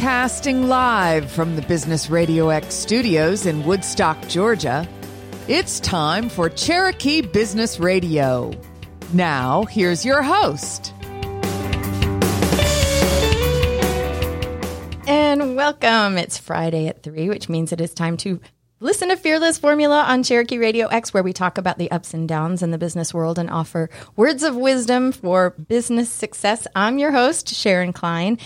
Broadcasting live from the Business Radio X studios in Woodstock, Georgia, it's time for Cherokee Business Radio. Now, here's your host. And welcome. It's Friday at 3, which means it is time to listen to Fearless Formula on Cherokee Radio X, where we talk about the ups and downs in the business world and offer words of wisdom for business success. I'm your host, Sharon Klein.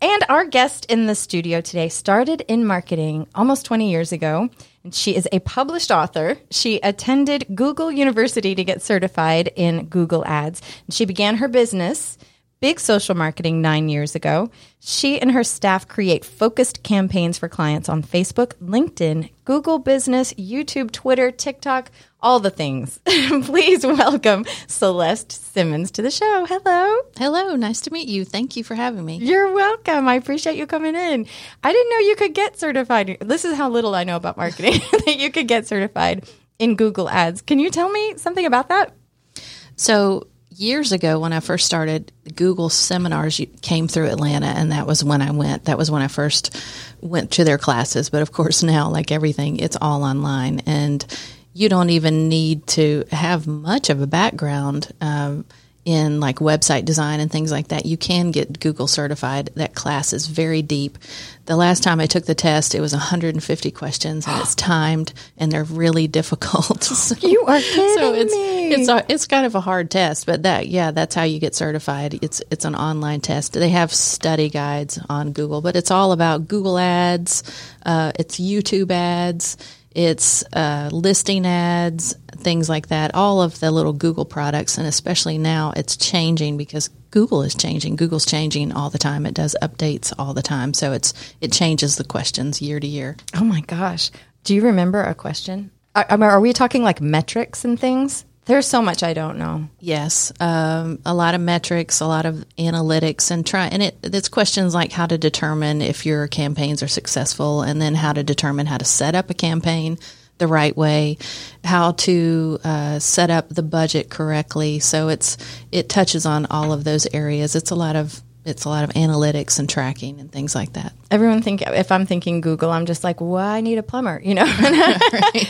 And our guest in the studio today started in marketing almost 20 years ago. And she is a published author. She attended Google University to get certified in Google Ads. And she began her business big social marketing nine years ago. She and her staff create focused campaigns for clients on Facebook, LinkedIn, Google Business, YouTube, Twitter, TikTok, all the things. Please welcome Celeste Simmons to the show. Hello. Hello. Nice to meet you. Thank you for having me. You're welcome. I appreciate you coming in. I didn't know you could get certified. This is how little I know about marketing that you could get certified in Google Ads. Can you tell me something about that? So, years ago when I first started, Google seminars came through Atlanta, and that was when I went. That was when I first went to their classes. But of course, now, like everything, it's all online, and you don't even need to have much of a background. Um, in like website design and things like that, you can get Google certified. That class is very deep. The last time I took the test, it was 150 questions and it's timed and they're really difficult. so, you are kidding so it's, me. It's a, it's kind of a hard test, but that yeah, that's how you get certified. It's it's an online test. They have study guides on Google, but it's all about Google Ads. Uh, it's YouTube ads it's uh, listing ads, things like that, all of the little Google products. And especially now, it's changing because Google is changing. Google's changing all the time. It does updates all the time. So it's it changes the questions year to year. Oh my gosh. Do you remember a question? Are, are we talking like metrics and things? There's so much I don't know. Yes, um, a lot of metrics, a lot of analytics, and try. And it, it's questions like how to determine if your campaigns are successful, and then how to determine how to set up a campaign the right way, how to uh, set up the budget correctly. So it's it touches on all of those areas. It's a lot of it's a lot of analytics and tracking and things like that. Everyone think if I'm thinking Google, I'm just like, well, I need a plumber, you know.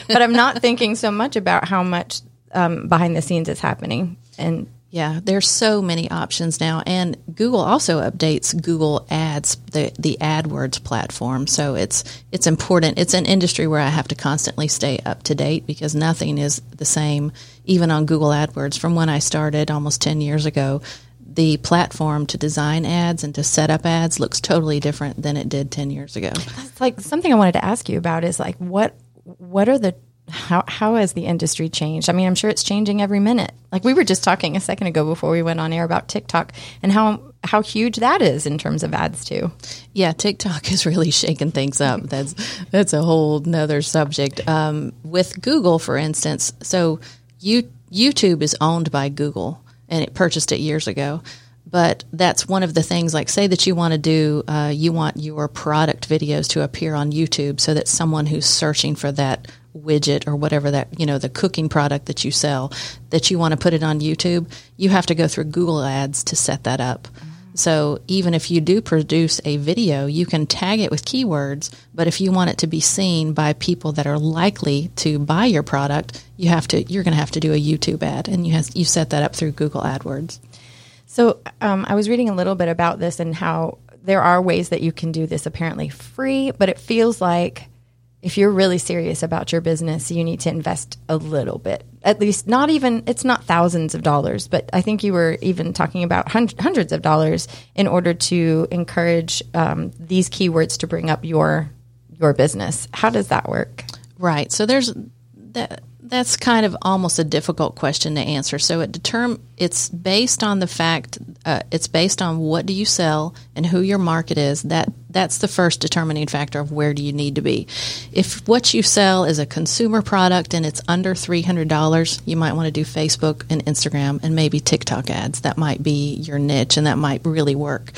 but I'm not thinking so much about how much um, behind the scenes is happening. And yeah, there's so many options now, and Google also updates Google Ads, the the AdWords platform. So it's it's important. It's an industry where I have to constantly stay up to date because nothing is the same, even on Google AdWords. From when I started almost ten years ago, the platform to design ads and to set up ads looks totally different than it did ten years ago. That's like something I wanted to ask you about is like what what are the how how has the industry changed? I mean, I'm sure it's changing every minute. Like we were just talking a second ago before we went on air about TikTok and how how huge that is in terms of ads too. Yeah, TikTok has really shaken things up. That's that's a whole nother subject. Um, with Google, for instance, so you, YouTube is owned by Google and it purchased it years ago. But that's one of the things. Like, say that you want to do, uh, you want your product videos to appear on YouTube, so that someone who's searching for that widget or whatever that you know the cooking product that you sell that you want to put it on YouTube, you have to go through Google Ads to set that up. So even if you do produce a video, you can tag it with keywords, but if you want it to be seen by people that are likely to buy your product, you have to you're going to have to do a YouTube ad and you have, you set that up through Google AdWords. So um, I was reading a little bit about this and how there are ways that you can do this apparently free, but it feels like if you're really serious about your business, you need to invest a little bit. At least, not even, it's not thousands of dollars, but I think you were even talking about hundreds of dollars in order to encourage um, these keywords to bring up your your business. How does that work? Right. So there's that that's kind of almost a difficult question to answer. So it determ it's based on the fact uh, it's based on what do you sell and who your market is. That that's the first determining factor of where do you need to be. If what you sell is a consumer product and it's under three hundred dollars, you might want to do Facebook and Instagram and maybe TikTok ads. That might be your niche and that might really work.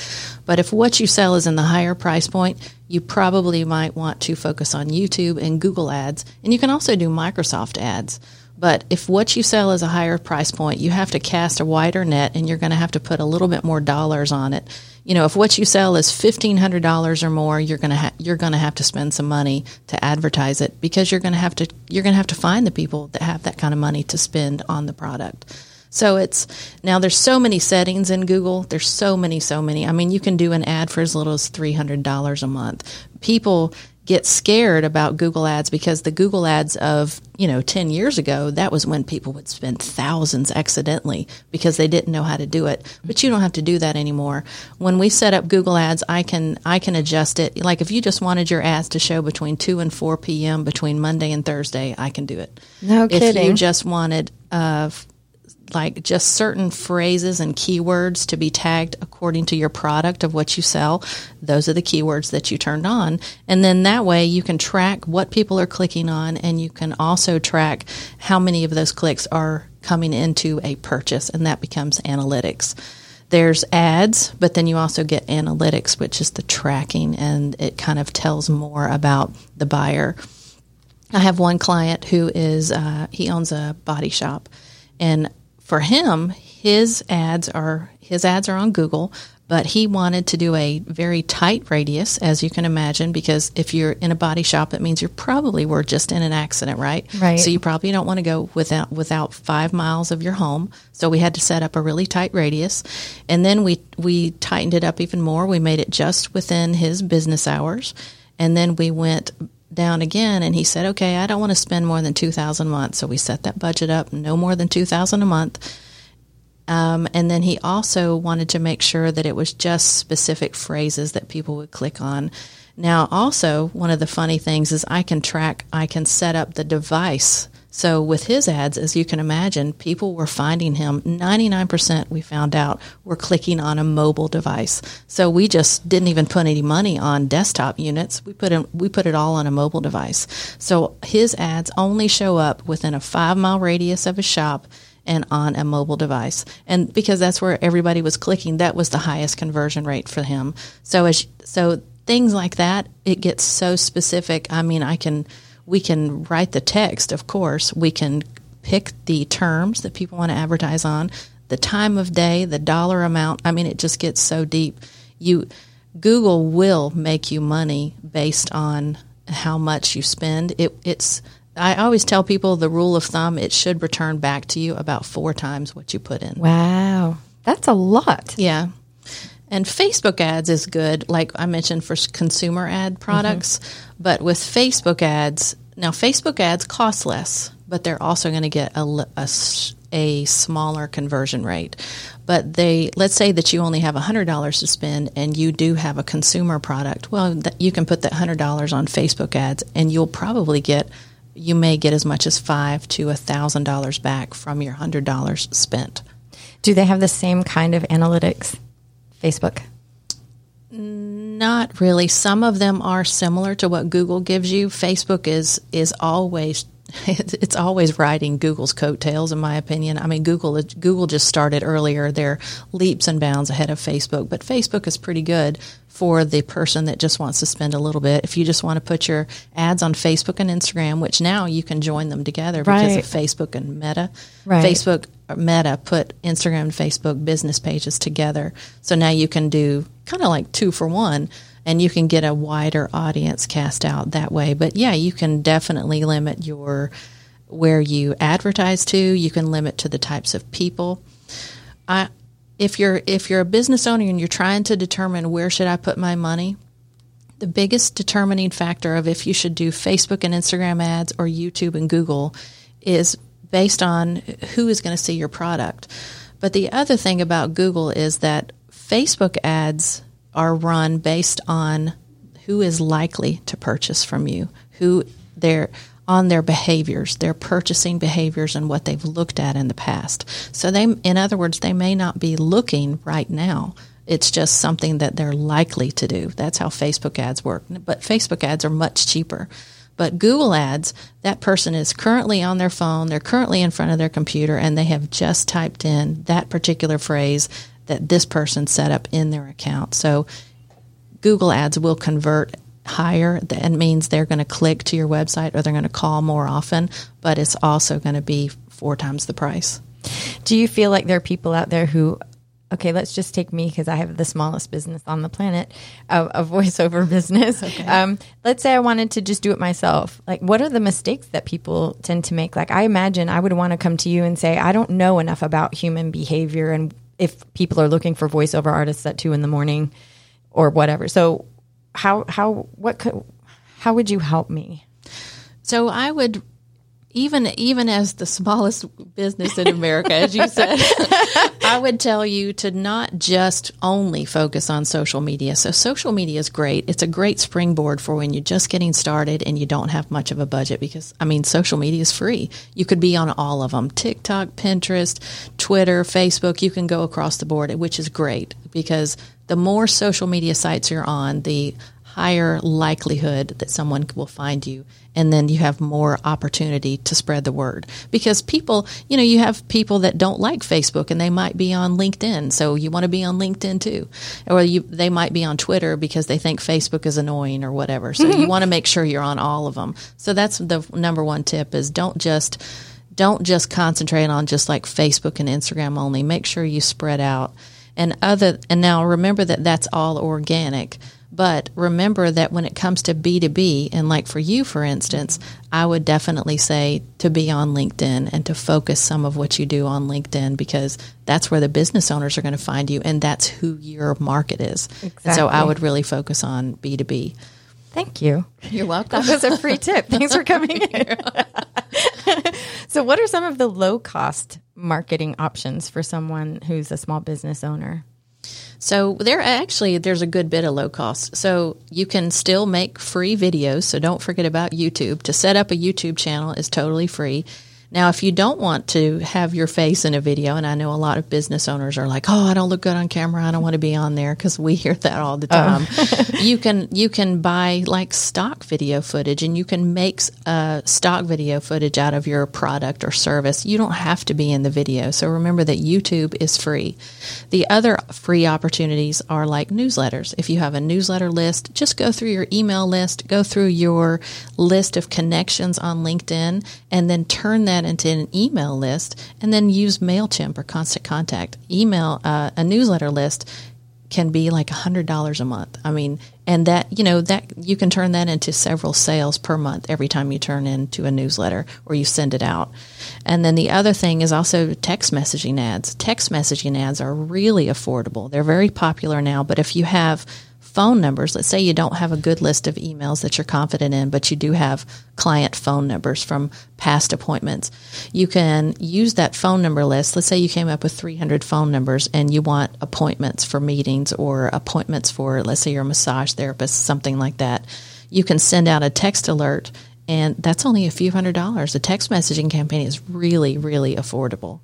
But if what you sell is in the higher price point, you probably might want to focus on YouTube and Google ads. And you can also do Microsoft ads. But if what you sell is a higher price point, you have to cast a wider net and you're going to have to put a little bit more dollars on it. You know, if what you sell is fifteen hundred dollars or more, you're gonna ha- you're gonna have to spend some money to advertise it because you're gonna have to you're gonna have to find the people that have that kind of money to spend on the product. So it's now there's so many settings in Google. There's so many, so many. I mean, you can do an ad for as little as three hundred dollars a month. People get scared about Google ads because the Google ads of, you know, 10 years ago, that was when people would spend thousands accidentally because they didn't know how to do it. But you don't have to do that anymore. When we set up Google ads, I can I can adjust it. Like if you just wanted your ads to show between 2 and 4 p.m. between Monday and Thursday, I can do it. No kidding. if you just wanted uh like just certain phrases and keywords to be tagged according to your product of what you sell. Those are the keywords that you turned on. And then that way you can track what people are clicking on and you can also track how many of those clicks are coming into a purchase and that becomes analytics. There's ads, but then you also get analytics, which is the tracking and it kind of tells more about the buyer. I have one client who is, uh, he owns a body shop and for him, his ads are his ads are on Google, but he wanted to do a very tight radius, as you can imagine, because if you're in a body shop, it means you probably were just in an accident, right? Right. So you probably don't want to go without without five miles of your home. So we had to set up a really tight radius, and then we we tightened it up even more. We made it just within his business hours, and then we went down again and he said okay i don't want to spend more than 2000 a month. So we set that budget up no more than 2000 a month. Um, and then he also wanted to make sure that it was just specific phrases that people would click on. Now also one of the funny things is i can track i can set up the device so with his ads, as you can imagine, people were finding him. 99% we found out were clicking on a mobile device. So we just didn't even put any money on desktop units. We put in, we put it all on a mobile device. So his ads only show up within a five mile radius of his shop and on a mobile device. And because that's where everybody was clicking, that was the highest conversion rate for him. So as so things like that, it gets so specific. I mean, I can we can write the text, of course. We can pick the terms that people want to advertise on, the time of day, the dollar amount. I mean, it just gets so deep. You Google will make you money based on how much you spend. It, it's I always tell people the rule of thumb: it should return back to you about four times what you put in. Wow. That's a lot. Yeah. And Facebook ads is good, like I mentioned for consumer ad products. Mm-hmm. But with Facebook ads, now Facebook ads cost less, but they're also going to get a, a, a, smaller conversion rate. But they, let's say that you only have $100 to spend and you do have a consumer product. Well, th- you can put that $100 on Facebook ads and you'll probably get, you may get as much as five to $1,000 back from your $100 spent. Do they have the same kind of analytics? Facebook? Not really. Some of them are similar to what Google gives you. Facebook is is always it's always riding Google's coattails, in my opinion. I mean, Google Google just started earlier; they're leaps and bounds ahead of Facebook. But Facebook is pretty good for the person that just wants to spend a little bit. If you just want to put your ads on Facebook and Instagram, which now you can join them together because Right. of Facebook and Meta. Right. Facebook Meta put Instagram and Facebook business pages together, so now you can do kind of like two for one and you can get a wider audience cast out that way. But yeah, you can definitely limit your where you advertise to. You can limit to the types of people. I if you're if you're a business owner and you're trying to determine where should I put my money, the biggest determining factor of if you should do Facebook and Instagram ads or YouTube and Google is based on who is going to see your product. But the other thing about Google is that Facebook ads are run based on who is likely to purchase from you, who they're on their behaviors, their purchasing behaviors, and what they've looked at in the past. So they, in other words, they may not be looking right now. It's just something that they're likely to do. That's how Facebook ads work. But Facebook ads are much cheaper. But Google ads, that person is currently on their phone, they're currently in front of their computer, and they have just typed in that particular phrase that this person set up in their account. So Google ads will convert higher. That means they're going to click to your website or they're going to call more often, but it's also going to be four times the price. Do you feel like there are people out there who okay, let's just take me because I have the smallest business on the planet, a, a voiceover business. Okay. Um, let's say I wanted to just do it myself. Like, what are the mistakes that people tend to make? Like, I imagine I would want to come to you and say, I don't know enough about human behavior and if people are looking for voiceover artists at two in the morning or whatever. So, how how what could how would you help me? So I would even even as the smallest business in America, as you said, I would tell you to not just only focus on social media. So social media is great. It's a great springboard for when you're just getting started and you don't have much of a budget because I mean social media is free. You could be on all of them. TikTok, Pinterest, Twitter, Facebook, you can go across the board, which is great because the more social media sites you're on, the higher likelihood that someone will find you and then you have more opportunity to spread the word. Because people you know you have people that don't like facebook and they might be on linkedin so you want to be on linkedin too. Or you they might be on twitter because they think facebook is annoying or whatever. So you want to make sure you're on all of them so that's the number one tip is don't just don't just concentrate on just like facebook and instagram only. Make sure you spread out. And other and now remember that that's all organic but remember that when it comes to B2B, and like for you, for instance, I would definitely say to be on LinkedIn and to focus some of what you do on LinkedIn because that's where the business owners are going to find you and that's who your market is. Exactly. So I would really focus on B2B. Thank you. You're welcome. That was a free tip. Thanks for coming in. so, what are some of the low cost marketing options for someone who's a small business owner? So there actually there's a good bit of low cost. So you can still make free videos. So don't forget about YouTube. To set up a YouTube channel is totally free. Now, if you don't want to have your face in a video, and I know a lot of business owners are like, "Oh, I don't look good on camera. I don't want to be on there," because we hear that all the oh. time. Oh. you can you can buy like stock video footage, and you can make uh, stock video footage out of your product or service. You don't have to be in the video. So remember that YouTube is free. The other free opportunities are like newsletters. If you have a newsletter list, just go through your email list, go through your list of connections on LinkedIn, and then turn that that into an email list and then use MailChimp or Constant Contact. Email, uh, a newsletter list can be like $100 a month. I mean, and that, you know, that you can turn that into several sales per month every time you turn into a newsletter or you send it out. And then the other thing is also text messaging ads. Text messaging ads are really affordable. They're very popular now, but if you have phone numbers. Let's say you don't have a good list of emails that you're confident in, but you do have client phone numbers from past appointments. You can use that phone number list. Let's say you came up with 300 phone numbers and you want appointments for meetings or appointments for, let's say you're a massage therapist, something like that. You can send out a text alert and that's only a few hundred dollars. The text messaging campaign is really, really affordable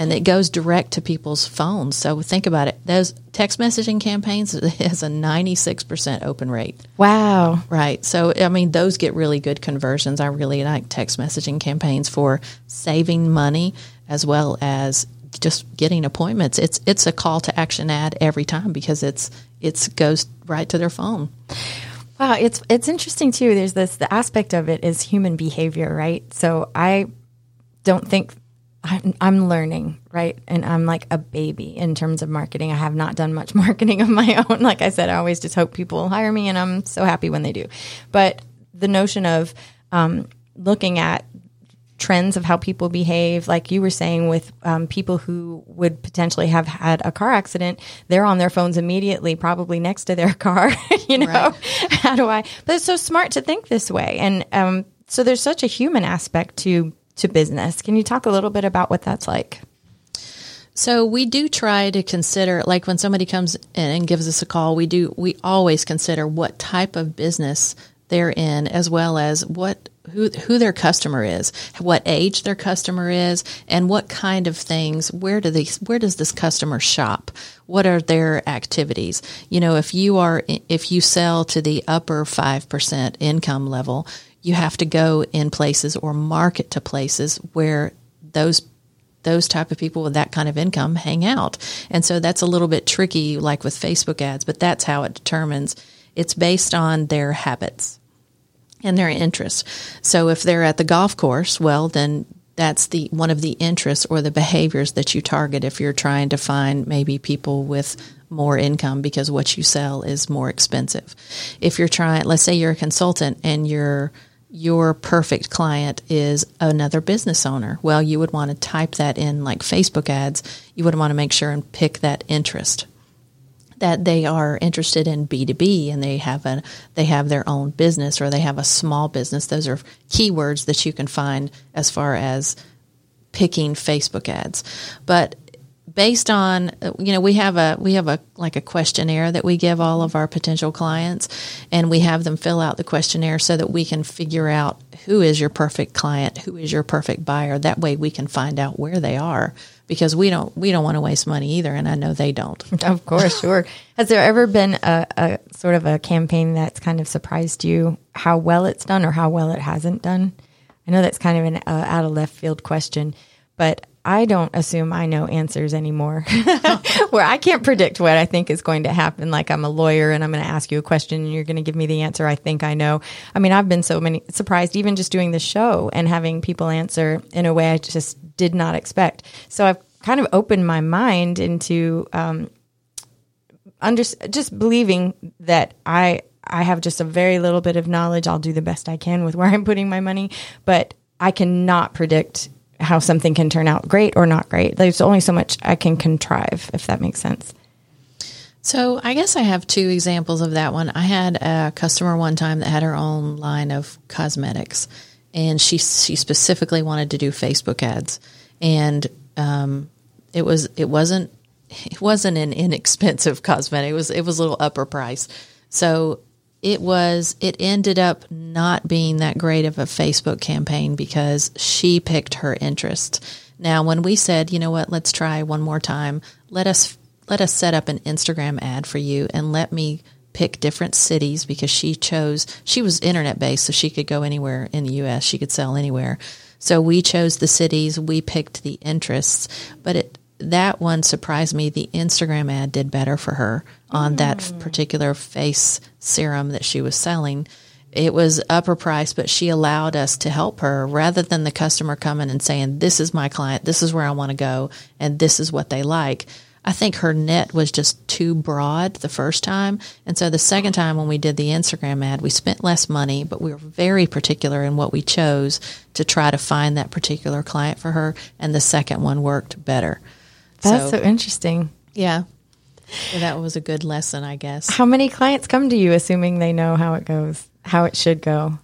and it goes direct to people's phones. So think about it. Those text messaging campaigns has a 96% open rate. Wow. Right. So, I mean, those get really good conversions. I really like text messaging campaigns for saving money as well as just getting appointments. It's it's a call to action ad every time because it's it's goes right to their phone. Wow, it's it's interesting too. There's this the aspect of it is human behavior, right? So I don't think I'm, I'm learning, right? And I'm like a baby in terms of marketing. I have not done much marketing of my own. Like I said, I always just hope people hire me, and I'm so happy when they do. But the notion of um, looking at trends of how people behave, like you were saying, with um, people who would potentially have had a car accident, they're on their phones immediately, probably next to their car. you know, right. how do I? But it's so smart to think this way, and um, so there's such a human aspect to to business. Can you talk a little bit about what that's like? So we do try to consider like when somebody comes in and gives us a call, we do we always consider what type of business they're in as well as what who who their customer is, what age their customer is, and what kind of things. Where do these where does this customer shop? What are their activities? You know, if you are if you sell to the upper five percent income level, you have to go in places or market to places where those those type of people with that kind of income hang out. And so that's a little bit tricky like with Facebook ads, but that's how it determines it's based on their habits and their interests. So if they're at the golf course, well then that's the one of the interests or the behaviors that you target if you're trying to find maybe people with more income because what you sell is more expensive. If you're trying, let's say you're a consultant and your your perfect client is another business owner. Well, you would want to type that in like Facebook ads. You would want to make sure and pick that interest that they are interested in B2B and they have a they have their own business or they have a small business. Those are keywords that you can find as far as picking Facebook ads. But based on you know we have a we have a like a questionnaire that we give all of our potential clients and we have them fill out the questionnaire so that we can figure out who is your perfect client who is your perfect buyer that way we can find out where they are because we don't we don't want to waste money either and I know they don't. Of course sure. Has there ever been a, a sort of a campaign that's kind of surprised you how well it's done or how well it hasn't done? I know that's kind of an uh, out of left field question but I don't assume I know answers anymore, where I can't predict what I think is going to happen. Like I'm a lawyer and I'm going to ask you a question and you're going to give me the answer I think I know. I mean, I've been so many surprised even just doing the show and having people answer in a way I just did not expect. So I've kind of opened my mind into um, under, just believing that I I have just a very little bit of knowledge. I'll do the best I can with where I'm putting my money, but I cannot predict how something can turn out great or not great. There's only so much I can contrive, if that makes sense. So I guess I have two examples of that one. I had a customer one time that had her own line of cosmetics, and she she specifically wanted to do Facebook ads, and um, it was it wasn't it wasn't an inexpensive cosmetic. It was it was a little upper price. So it was it ended up not being that great of a Facebook campaign because she picked her interest. Now, when we said, you know what, let's try one more time, let us let us set up an Instagram ad for you and let me pick different cities because she chose she was internet based so she could go anywhere in the US, she could sell anywhere. So we chose the cities, we picked the interests, but it that one surprised me. The Instagram ad did better for her on mm. that particular face serum that she was selling. It was upper price, but she allowed us to help her rather than the customer coming and saying, This is my client, this is where I want to go, and this is what they like. I think her net was just too broad the first time. And so the second time when we did the Instagram ad, we spent less money, but we were very particular in what we chose to try to find that particular client for her. And the second one worked better. That's so, so interesting. Yeah. So that was a good lesson, I guess. How many clients come to you assuming they know how it goes, how it should go?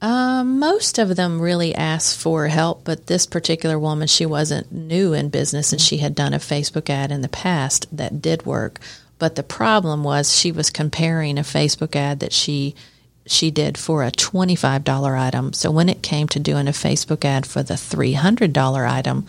Um, most of them really ask for help, but this particular woman, she wasn't new in business and she had done a Facebook ad in the past that did work. But the problem was she was comparing a Facebook ad that she she did for a $25 item. So when it came to doing a Facebook ad for the $300 item,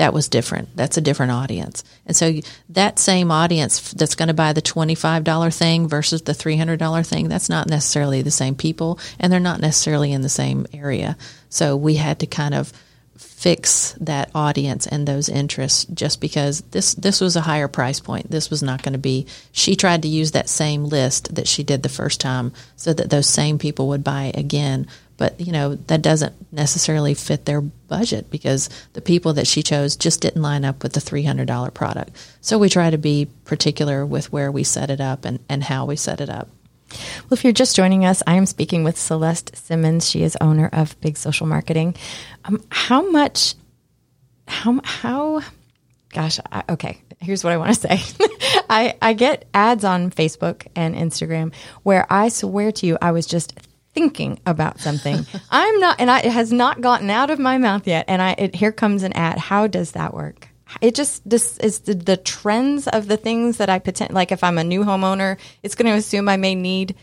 that was different. That's a different audience. And so that same audience that's going to buy the $25 thing versus the $300 thing, that's not necessarily the same people and they're not necessarily in the same area. So we had to kind of fix that audience and those interests just because this this was a higher price point. This was not going to be she tried to use that same list that she did the first time so that those same people would buy again, but you know that doesn't necessarily fit their budget because the people that she chose just didn't line up with the $300 product so we try to be particular with where we set it up and, and how we set it up well, if you're just joining us, I am speaking with Celeste Simmons. She is owner of Big Social Marketing. Um, how much, how, how, gosh, I, okay, here's what I want to say. I, I get ads on Facebook and Instagram where I swear to you, I was just thinking about something. I'm not, and I, it has not gotten out of my mouth yet. And I, it, here comes an ad. How does that work? It just this is the, the trends of the things that I pretend like. If I'm a new homeowner, it's going to assume I may need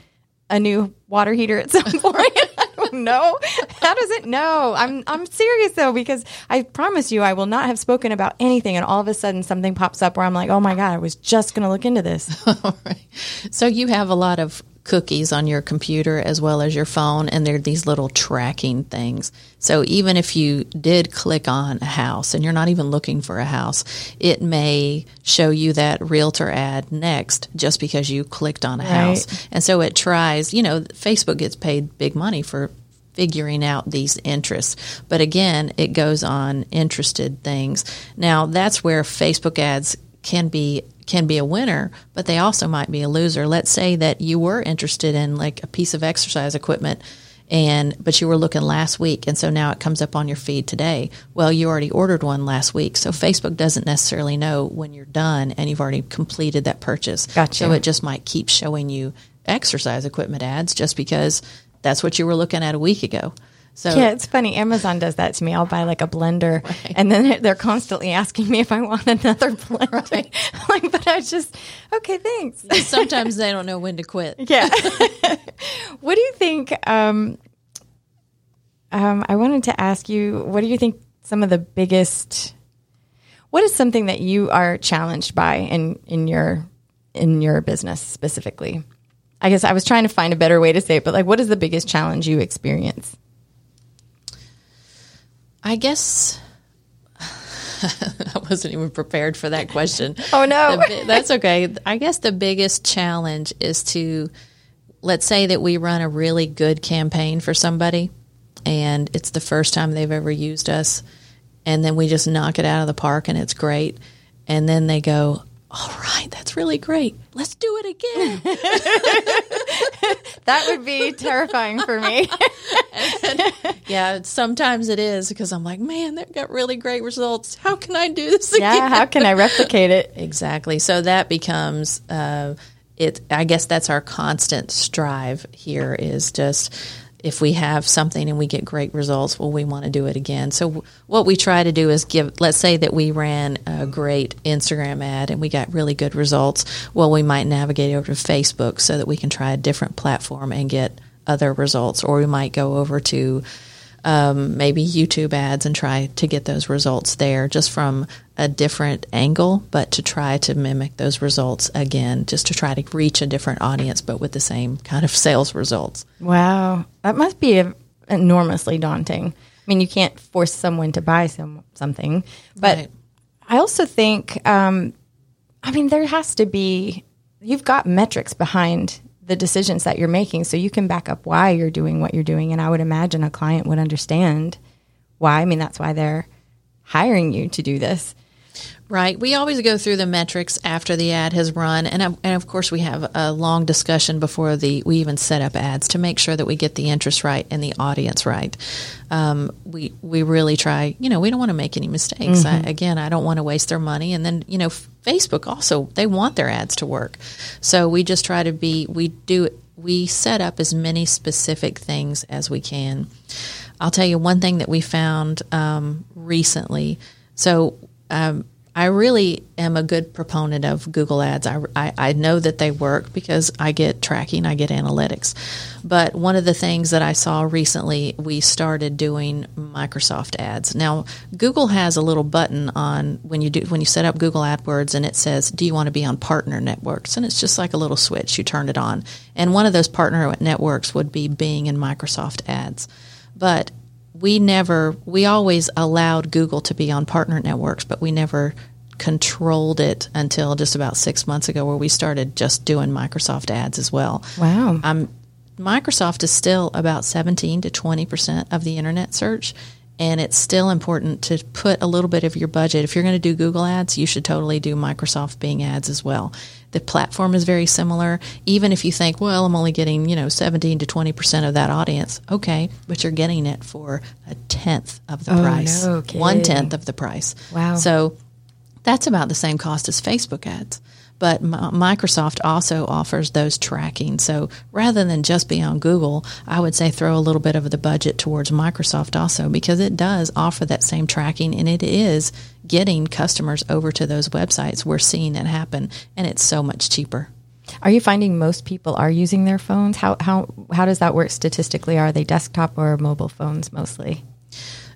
a new water heater at some point. I don't know. How does it know? I'm I'm serious though because I promise you I will not have spoken about anything and all of a sudden something pops up where I'm like, "Oh my god, I was just going to look into this." right. So you have a lot of cookies on your computer as well as your phone, and they're these little tracking things. So even if you did click on a house and you're not even looking for a house, it may show you that realtor ad next just because you clicked on a right. house. And so it tries, you know, Facebook gets paid big money for figuring out these interests. But again, it goes on interested things. Now, that's where Facebook ads can be can be a winner, but they also might be a loser. Let's say that you were interested in like a piece of exercise equipment and but you were looking last week and so now it comes up on your feed today. Well, you already ordered one last week. So Facebook doesn't necessarily know when you're done and you've already completed that purchase. Gotcha. So it just might keep showing you exercise equipment ads just because that's what you were looking at a week ago. So Yeah, it's funny. Amazon does that to me. I'll buy like a blender, and then they're constantly asking me if I want another blender. I'm like, but I just okay, thanks. sometimes they don't know when to quit. Yeah. what do you think? Um, um, I wanted to ask you, what do you think some of the biggest? What is something that you are challenged by in in your in your business specifically? I guess I was trying to find a better way to say it, but like, what is the biggest challenge you experience? I guess I wasn't even prepared for that question. Oh, no. The that's okay. I guess the biggest challenge is to let's say that we run a really good campaign for somebody and it's the first time they've ever used us and then we just knock it out of the park and it's great and then they go all right that's really great let's do it again That would be terrifying for me. yeah sometimes it is because i'm like man that got really great results how can i do this again yeah, how can I replicate it? Exactly. So that becomes uh, it. I guess that's our constant strive here. Is just if we have something and we get great results, well, we want to do it again. So what we try to do is give. Let's say that we ran a great Instagram ad and we got really good results. Well, we might navigate over to Facebook so that we can try a different platform and get other results, or we might go over to um, maybe YouTube ads and try to get those results there just from a different angle, but to try to mimic those results again, just to try to reach a different audience, but with the same kind of sales results. Wow, that must be enormously daunting. I mean, you can't force someone to buy some something, but Right. I also think, um, I mean, there has to be. You've got metrics behind the decisions that you're making, so you can back up why you're doing what you're doing. And I would imagine a client would understand why. I mean, that's why they're hiring you to do this. Right. We always go through the metrics after the ad has run, and of- and of course we have a long discussion before the we even set up ads to make sure that we get the interest right and the audience right. Um, we we really try. You know, we don't want to make any mistakes. I, again, I don't want to waste their money, and then you know, Facebook also they want their ads to work, so we just try to be. We do we set up as many specific things as we can. I'll tell you one thing that we found um, recently. So um, I really am a good proponent of Google Ads. I, I, I know that they work because I get tracking, I get analytics. But one of the things that I saw recently, we started doing Microsoft ads. Now, Google has a little button on when you do when you set up Google AdWords, and it says, "Do you want to be on partner networks?" And it's just like a little switch. You turn it on, and one of those partner networks would be Bing and Microsoft ads. But we never we always allowed Google to be on partner networks, but we never controlled it until just about six months ago, where we started just doing Microsoft ads as well. Wow. Um, Microsoft is still about 17 to 20 percent of the internet search, and it's still important to put a little bit of your budget. If you're going to do Google ads, you should totally do Microsoft Bing ads as well. The platform is very similar. Even if you think, well, I'm only getting you know 17 to 20 percent of that audience, okay, but you're getting it for a tenth of the Oh, price, no one kidding. of the price. Wow. So that's about the same cost as Facebook ads. But Mi- Microsoft also offers those tracking. So rather than just be on Google, I would say throw a little bit of the budget towards Microsoft also because it does offer that same tracking and it is getting customers over to those websites. We're seeing it happen and it's so much cheaper. Are you finding most people are using their phones? How how how does that work statistically? Are they desktop or mobile phones mostly?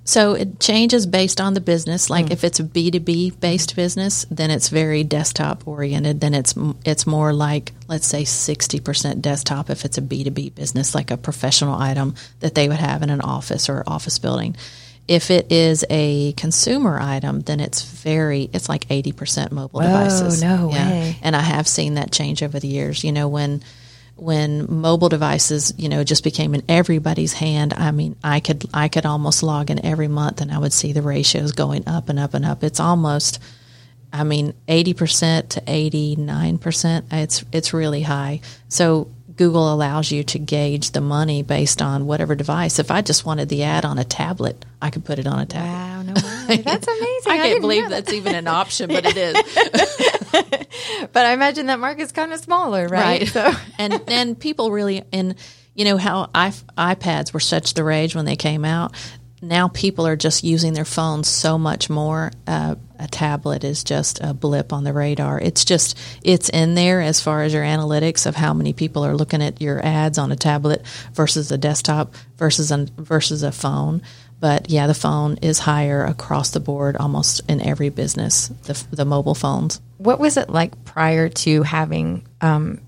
So it changes based on the business. Like hmm. if it's a B two B based business, then it's very desktop oriented. Then it's it's more like let's say sixty percent desktop. If it's a B two B business, like a professional item that they would have in an office or office building. If it is a consumer item, then it's very it's like eighty percent mobile Whoa, devices. no way. And I have seen that change over the years. You know when when mobile devices, you know, just became in everybody's hand, I mean, I could I could almost log in every month and I would see the ratios going up and up and up. It's almost I mean, 80% to 89%, it's it's really high. So Google allows you to gauge the money based on whatever device. If I just wanted the ad on a tablet, I could put it on a tablet. Wow, no way. That's amazing. I can't believe know that's even an option, but it is. But I imagine that market's kind of smaller, right? So and and people really and you know how I, iPads were such the rage when they came out. Now people are just using their phones so much more. Uh, a tablet is just a blip on the radar. It's just it's in there as far as your analytics of how many people are looking at your ads on a tablet versus a desktop versus a, versus a phone. But yeah, the phone is higher across the board, almost in every business. The the mobile phones. what was it like prior to having um,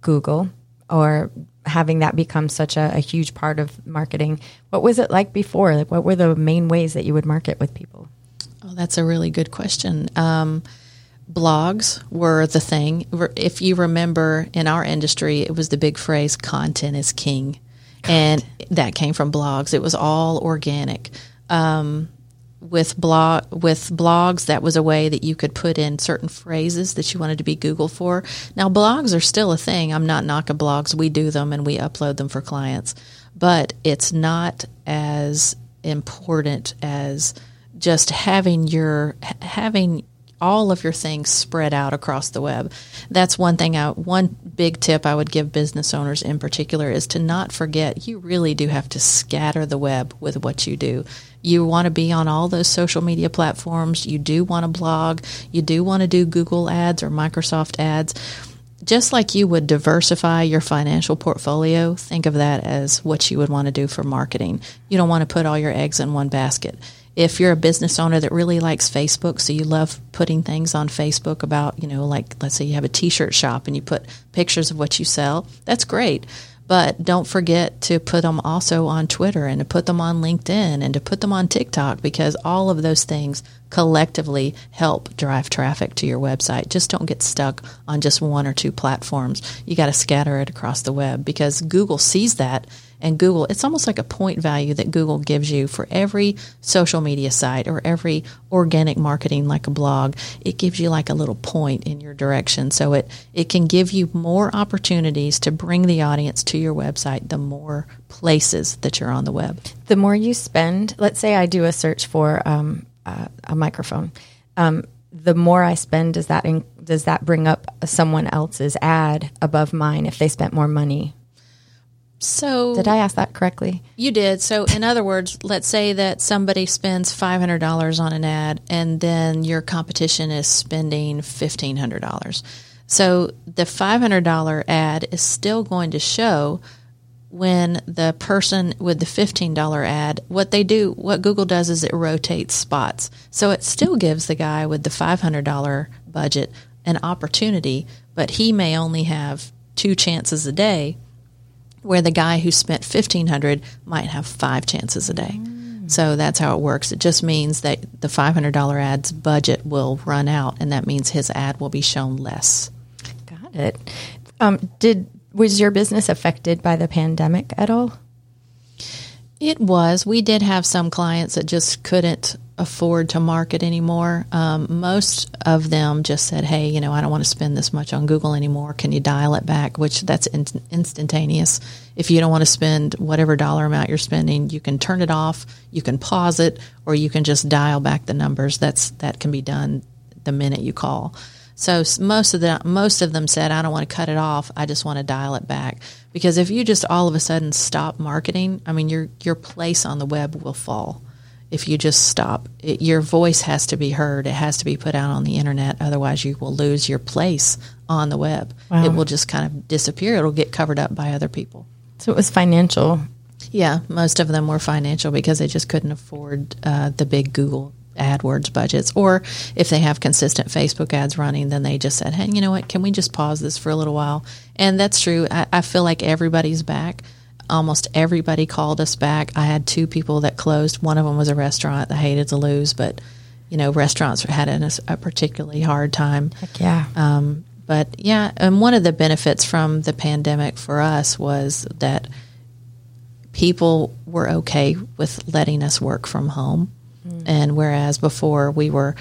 Google or having that become such a, a huge part of marketing? What was it like before? Like, what were the main ways that you would market with people? Oh, that's a really good question. Um, blogs were the thing. If you remember in our industry, it was the big phrase content is king. And that came from blogs. It was all organic. Um, with blog with blogs, that was a way that you could put in certain phrases that you wanted to be Google for. Now, blogs are still a thing. I'm not knocking blogs. We do them and we upload them for clients, but it's not as important as just having your having all of your things spread out across the web. That's one thing I one big tip I would give business owners in particular is to not forget you really do have to scatter the web with what you do. You want to be on all those social media platforms, you do want to blog, you do want to do Google ads or Microsoft ads. Just like you would diversify your financial portfolio, think of that as what you would want to do for marketing. You don't want to put all your eggs in one basket if you're a business owner that really likes Facebook, so you love putting things on Facebook about, you know, like let's say you have a t shirt shop and you put pictures of what you sell, that's great. But don't forget to put them also on Twitter and to put them on LinkedIn and to put them on TikTok because all of those things collectively help drive traffic to your website. Just don't get stuck on just one or two platforms. You got to scatter it across the web because Google sees that and Google, it's almost like a point value that Google gives you for every social media site or every organic marketing like a blog. It gives you like a little point in your direction. So it, it can give you more opportunities to bring the audience to your website the more places that you're on the web. The more you spend, let's say I do a search for um, uh, a microphone. Um, the more I spend, does that in, does that bring up someone else's ad above mine if they spent more money? So Did I ask that correctly? You did. So, in other words, let's say that somebody spends $500 on an ad and then your competition is spending $1,500. So, the $500 ad is still going to show when the person with the $15 ad, what they do, what Google does is it rotates spots. So, it still gives the guy with the $500 budget an opportunity, but he may only have two chances a day where the guy who spent 1500 might have five chances a day. So that's how it works. It just means that the $500 ad's budget will run out, and that means his ad will be shown less. Got it. Um, did was your business affected by the pandemic at all? It was. We did have some clients that just couldn't afford to market anymore. Um, most of them just said, "Hey, you know, I don't want to spend this much on Google anymore. Can you dial it back?" Which that's in- instantaneous. If you don't want to spend whatever dollar amount you're spending, you can turn it off, you can pause it, or you can just dial back the numbers. That's that can be done the minute you call. So most of the most of them said, "I don't want to cut it off. I just want to dial it back." Because if you just all of a sudden stop marketing, I mean, your your place on the web will fall if you just stop. It, your voice has to be heard. It has to be put out on the internet. Otherwise, you will lose your place on the web. Wow. It will just kind of disappear. It'll get covered up by other people. So it was financial. Yeah, most of them were financial because they just couldn't afford uh, the big Google AdWords budgets. Or if they have consistent Facebook ads running, then they just said, hey, you know what? Can we just pause this for a little while? And that's true. I, I feel like everybody's back almost everybody called us back. I had two people that closed. One of them was a restaurant. I hated to lose, but you know, restaurants had a, a particularly hard time. Heck yeah. Um, but yeah, and one of the benefits from the pandemic for us was that people were okay with letting us work from home, and whereas before we were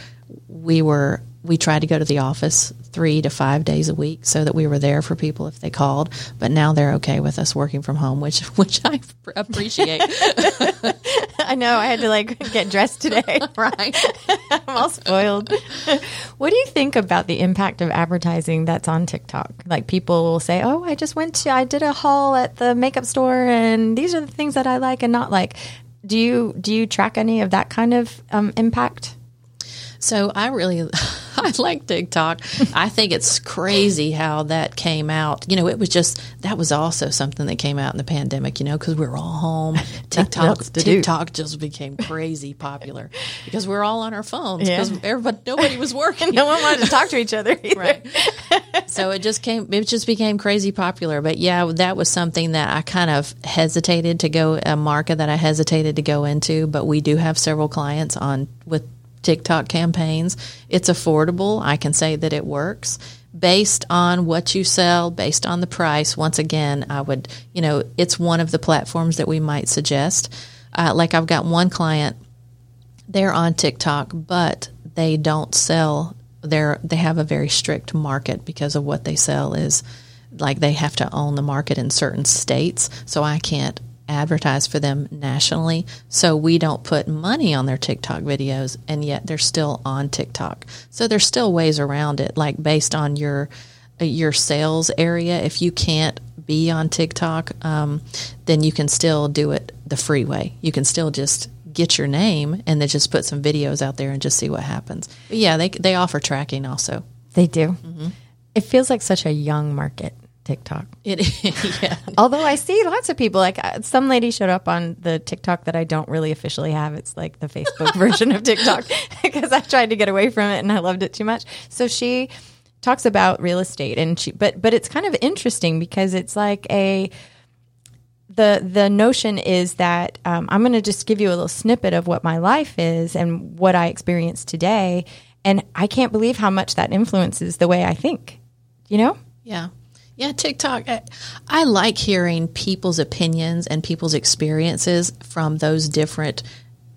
we were we tried to go to the office three to five days a week so that we were there for people if they called. But now they're okay with us working from home, which which I appreciate. I know I had to like get dressed today. right. I'm all spoiled. what do you think about the impact of advertising that's on TikTok? Like people will say, "Oh, I just went to I did a haul at the makeup store and these are the things that I like and not like." Do you do you track any of that kind of um, impact? So I really I like TikTok. I think it's crazy how that came out. You know, it was just that was also something that came out in the pandemic. You know, because we were all home. TikTok to do. TikTok just became crazy popular because we are all on our phones Yeah. because everybody nobody was working. No one wanted to talk to each other either. right. so it just came. It just became crazy popular. But yeah, that was something that I kind of hesitated to go a market that I hesitated to go into. But we do have several clients on with TikTok campaigns. It's affordable. I can say that it works based on what you sell, based on the price. Once again, I would, you know, it's one of the platforms that we might suggest. Uh, like I've got one client they're on TikTok, but they don't sell. They're they have a very strict market because of what they sell is like they have to own the market in certain states. So I can't advertise for them nationally. So we don't put money on their TikTok videos, and yet they're still on TikTok. So there's still ways around it, like based on your your sales area. If you can't be on TikTok, um, then you can still do it the free way. You can still just get your name and then just put some videos out there and just see what happens. But yeah, they they offer tracking also. They do. It feels like such a young market, TikTok. It yeah. Although I see lots of people, like uh, some lady showed up on the TikTok that I don't really officially have. It's like the Facebook version of TikTok because I tried to get away from it and I loved it too much. So she talks about real estate and she, but but it's kind of interesting because it's like a the the notion is that um, I'm going to just give you a little snippet of what my life is and what I experience today, and I can't believe how much that influences the way I think. You know? Yeah. Yeah, TikTok. I, I like hearing people's opinions and people's experiences from those different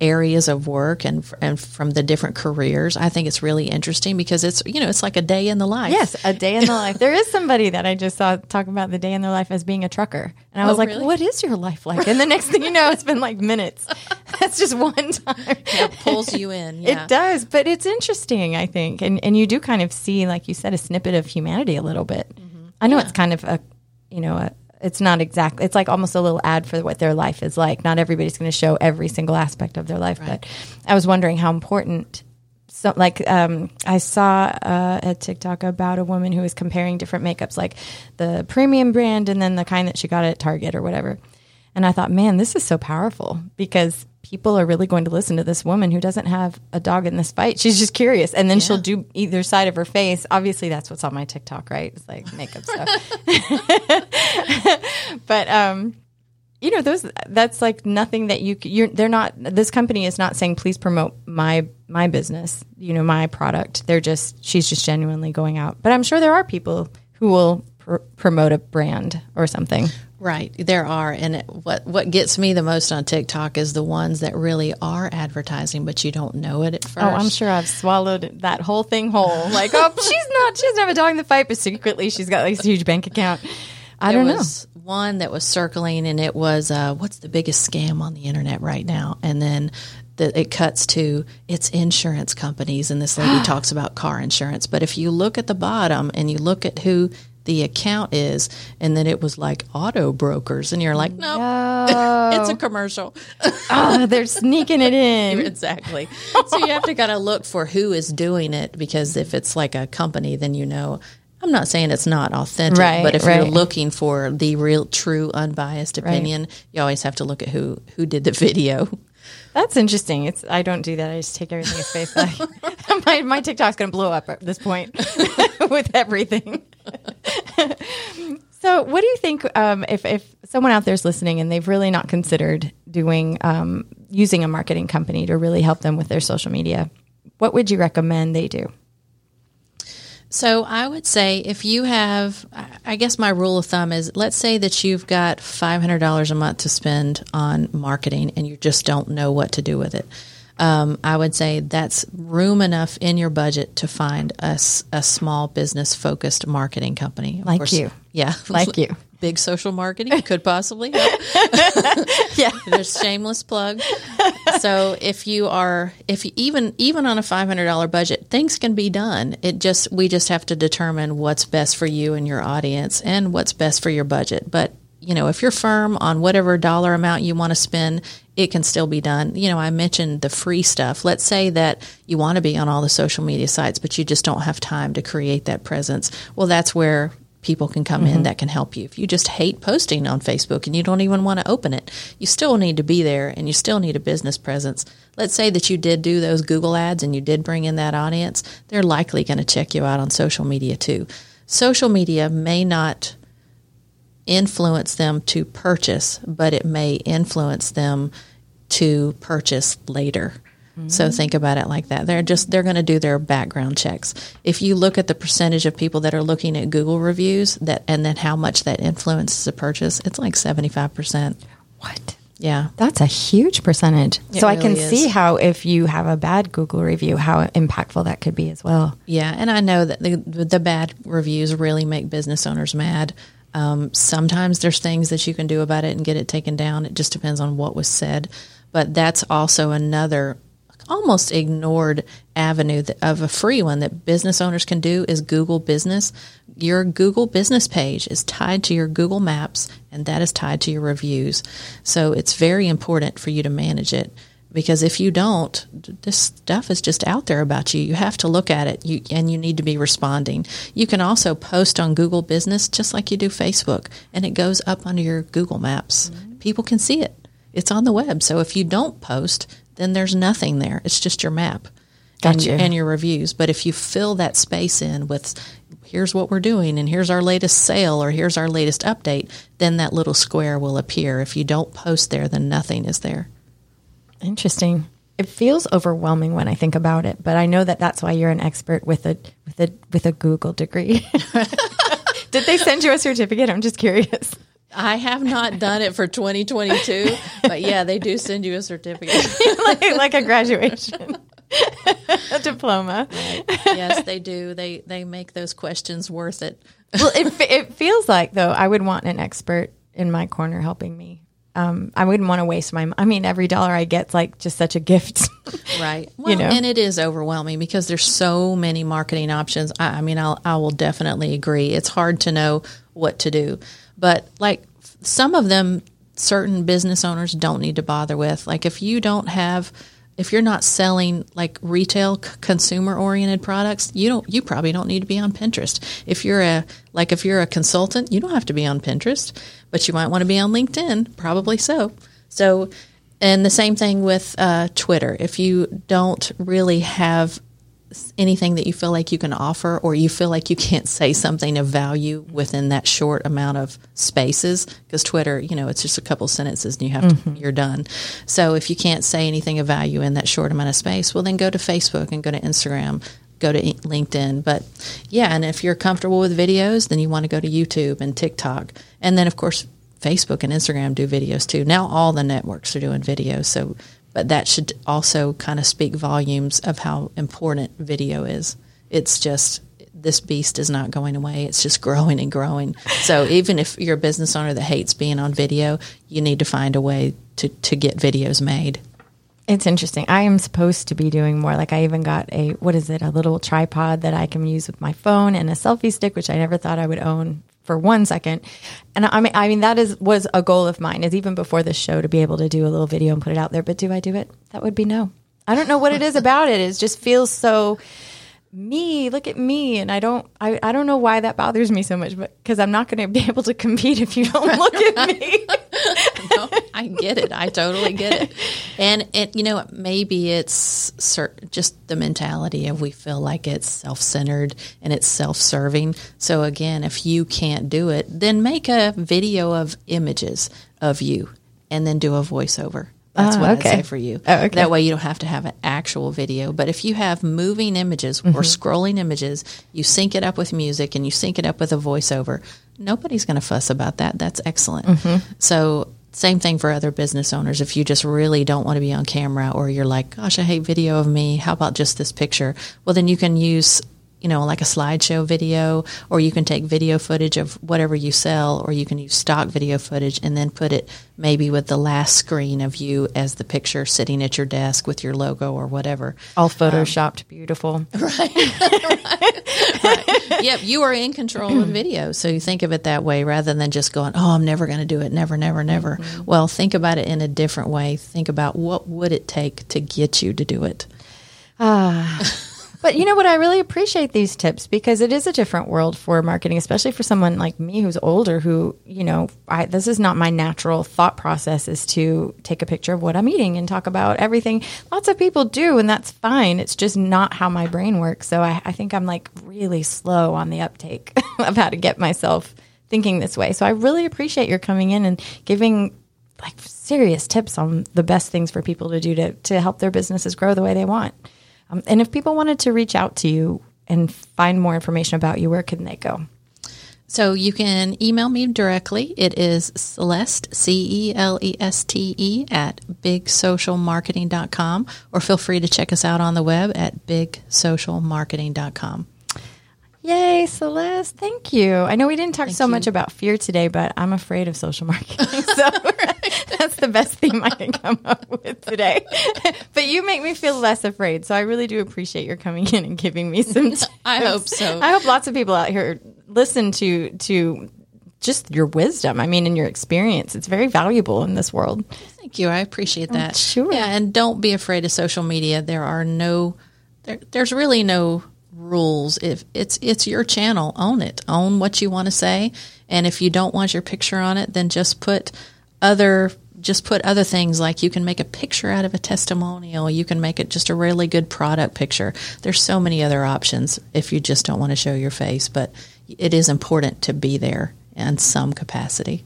areas of work and and from the different careers. I think it's really interesting because it's you know it's like a day in the life. Yes, a day in the life. There is somebody that I just saw talk about the day in their life as being a trucker. And I oh, was Oh, like, really? what is your life like? And the next thing you know, it's been like minutes. That's just one time. It pulls you in. Yeah. It does, but it's interesting, I think. And and you do kind of see, like you said, a snippet of humanity a little bit. I know it's kind of a, you know, a, it's not exactly, it's like almost a little ad for what their life is like. Not everybody's going to show every single aspect of their life, but I was wondering how important so like um, I saw uh, a TikTok about a woman who was comparing different makeups, like the premium brand and then the kind that she got at Target or whatever. And I thought, man, this is so powerful because people are really going to listen to this woman who doesn't have a dog in this fight. She's just curious, and then she'll do either side of her face. Obviously, that's what's on my TikTok, right? It's like makeup stuff. but um, you know those that's like nothing that you, you're, they're not this company is not saying please promote my my business you know my product they're just she's just genuinely going out but i'm sure there are people who will pr- promote a brand or something Right, there are, and it, what what gets me the most on TikTok is the ones that really are advertising, but you don't know it at first. oh i'm sure i've swallowed that whole thing whole like oh she's not she doesn't have a dog in the fight but secretly she's got like this huge bank account i there don't know one that was circling, and it was uh, what's the biggest scam on the internet right now? And then the, it cuts to it's insurance companies, and this lady talks about car insurance. But if you look at the bottom and you look at who the account is, and then it was like auto brokers, and you're like, no, it's a commercial. oh they're sneaking it in exactly. So you have to kind of look for who is doing it because if it's like a company, then you know. I'm not saying it's not authentic, Right, but if you're looking for the real, true, unbiased opinion, you always have to look at who who did the video. That's interesting. It's I don't do that. I just take everything as face value. my my TikTok's going to blow up at this point with everything. so, what do you think um, if if someone out there's listening and they've really not considered doing um, using a marketing company to really help them with their social media? What would you recommend they do? So I would say if you have, I guess my rule of thumb is let's say that you've got $500 a month to spend on marketing and you just don't know what to do with it. Um, I would say that's room enough in your budget to find a, a small business focused marketing company. Of like course, you. Yeah. Like you big social marketing could possibly help. yeah, there's shameless plug. So if you are, if you, even even on a five hundred dollar budget, things can be done. It just we just have to determine what's best for you and your audience and what's best for your budget. But you know, if you're firm on whatever dollar amount you want to spend, it can still be done. You know, I mentioned the free stuff. Let's say that you want to be on all the social media sites, but you just don't have time to create that presence. Well, that's where people can come mm-hmm. in that can help you. If you just hate posting on Facebook and you don't even want to open it, you still need to be there and you still need a business presence. Let's say that you did do those Google ads and you did bring in that audience, they're likely going to check you out on social media too. Social media may not influence them to purchase, but it may influence them to purchase later. So think about it like that. They're just they're going to do their background checks. If you look at the percentage of people that are looking at Google reviews that and then how much that influences a purchase, it's like 75%. What? Yeah. That's a huge percentage. It so really I can is. see how if you have a bad Google review how impactful that could be as well. Yeah, and I know that the the bad reviews really make business owners mad. Um, sometimes there's things that you can do about it and get it taken down. It just depends on what was said. But that's also another almost ignored avenue of a free one that business owners can do is Google Business. Your Google Business page is tied to your Google Maps and that is tied to your reviews. So it's very important for you to manage it because if you don't, this stuff is just out there about you. You have to look at it you, and you need to be responding. You can also post on Google Business just like you do Facebook and it goes up under your Google Maps. Mm-hmm. People can see it. It's on the web. So if you don't post, then there's nothing there. It's just your map and, and your reviews. But if you fill that space in with here's what we're doing and here's our latest sale or here's our latest update, then that little square will appear. If you don't post there, then nothing is there. Interesting. It feels overwhelming when I think about it, but I know that that's why you're an expert with a with a with a Google degree. Did they send you a certificate? I'm just curious. I have not done it for 2022, but yeah, they do send you a certificate, like, like a graduation, a diploma. Right. Yes, they do. They they make those questions worth it. well, it it feels like though I would want an expert in my corner helping me. Um, I wouldn't want to waste my. I mean, every dollar I get's like just such a gift, right? Well, you know, and it is overwhelming because there's so many marketing options. I, I mean, I'll, I will definitely agree. It's hard to know what to do. But like some of them, certain business owners don't need to bother with. Like if you don't have, if you're not selling like retail c- consumer oriented products, you don't, you probably don't need to be on Pinterest. If you're a, like if you're a consultant, you don't have to be on Pinterest, but you might want to be on LinkedIn, probably so. So, and the same thing with uh, Twitter. If you don't really have anything that you feel like you can offer or you feel like you can't say something of value within that short amount of spaces because twitter you know it's just a couple sentences and you have Mm-hmm. to you're done. So if you can't say anything of value in that short amount of space well then go to facebook and go to instagram go to linkedin. But yeah and if you're comfortable with videos then you want to go to youtube and tiktok. And then of course facebook and instagram do videos too. Now all the networks are doing videos so but that should also kind of speak volumes of how important video is. It's just this beast is not going away. It's just growing and growing. So even if you're a business owner that hates being on video, you need to find a way to, to get videos made. It's interesting. I am supposed to be doing more. Like I even got a what is it? A little tripod that I can use with my phone and a selfie stick, which I never thought I would own for one second. And I mean, I mean that is was a goal of mine. Is even before this show to be able to do a little video and put it out there. But do I do it? That would be no. I don't know what it is about it. It just feels so me. Look at me, and I don't. I, I don't know why that bothers me so much, but because I'm not going to be able to compete if you don't look at me. I get it. I totally get it. And it, you know, maybe it's cer- just the mentality of we feel like it's self-centered and it's self-serving. So again, if you can't do it, then make a video of images of you and then do a voiceover. That's Ah, what okay. I'd say for you. Oh, okay. That way you don't have to have an actual video. But if you have moving images Mm-hmm. or scrolling images, you sync it up with music and you sync it up with a voiceover. Nobody's going to fuss about that. That's excellent. Mm-hmm. So same thing for other business owners. If you just really don't want to be on camera or you're like, gosh, I hate video of me. How about just this picture? Well, then you can use you know, like a slideshow video, or you can take video footage of whatever you sell, or you can use stock video footage and then put it maybe with the last screen of you as the picture sitting at your desk with your logo or whatever. All um, photoshopped, beautiful. Right. Right. Yep, you are in control of video. So you think of it that way rather than just going, oh, I'm never going to do it, never, never, never. Mm-hmm. Well, think about it in a different way. Think about what would it take to get you to do it. Ah. But you know what? I really appreciate these tips because it is a different world for marketing, especially for someone like me who's older. Who you know, I, this is not my natural thought process is to take a picture of what I'm eating and talk about everything. Lots of people do, and that's fine. It's just not how my brain works. So I, I think I'm like really slow on the uptake of how to get myself thinking this way. So I really appreciate your coming in and giving like serious tips on the best things for people to do to to help their businesses grow the way they want. Um, and if people wanted to reach out to you and find more information about you, where can they go? So you can email me directly. It is Celeste, C E L E S T E, at bigsocialmarketing.com, or feel free to check us out on the web at bigsocialmarketing.com. Yay, Celeste. Thank you. I know we didn't talk so much about fear today, but I'm afraid of social marketing. So that's the best theme I can come up with today. but you make me feel less afraid. So I really do appreciate your coming in and giving me some tips. I hope so. I hope lots of people out here listen to to just your wisdom. I mean, and your experience. It's very valuable in this world. Thank you. I appreciate oh, that. sure. Yeah, and don't be afraid of social media. There are no, there, there's really no rules. If it's it's your channel, own it. Own what you want to say. And if you don't want your picture on it, then just put other just put other things like you can make a picture out of a testimonial. You can make it just a really good product picture. There's so many other options if you just don't want to show your face, but it is important to be there in some capacity.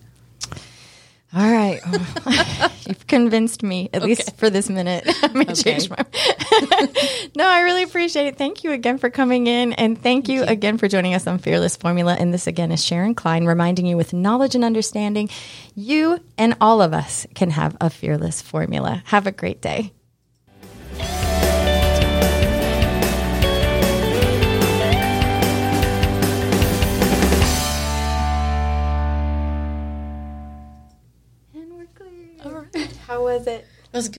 All right. Oh, You've convinced me, at least for this minute. I may change my No, I really appreciate it. Thank you again for coming in. And thank you, again for joining us on Fearless Formula. And this again is Sharon Klein reminding you with knowledge and understanding, you and all of us can have a fearless formula. Have a great day. Was it?